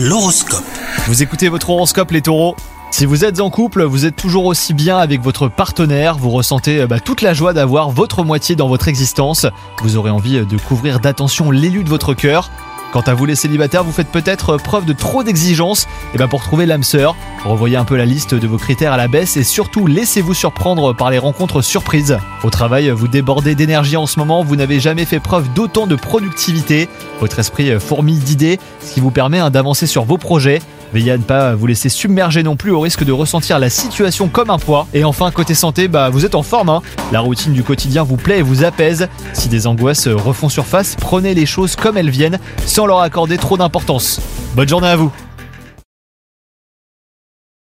L'horoscope. Vous écoutez votre horoscope les taureaux si vous êtes en couple, vous êtes toujours aussi bien avec votre partenaire, vous ressentez bah, toute la joie d'avoir votre moitié dans votre existence, vous aurez envie de couvrir d'attention l'élu de votre cœur. Quant à vous les célibataires, vous faites peut-être preuve de trop d'exigence. Et ben pour trouver l'âme sœur, revoyez un peu la liste de vos critères à la baisse et surtout laissez-vous surprendre par les rencontres surprises. Au travail, vous débordez d'énergie en ce moment, vous n'avez jamais fait preuve d'autant de productivité. Votre esprit fourmille d'idées, ce qui vous permet hein, d'avancer sur vos projets. Veillez à ne pas vous laisser submerger non plus au risque de ressentir la situation comme un poids. Et enfin, côté santé, bah vous êtes en forme. Hein. La routine du quotidien vous plaît et vous apaise. Si des angoisses refont surface, prenez les choses comme elles viennent, sans leur accorder trop d'importance. Bonne journée à vous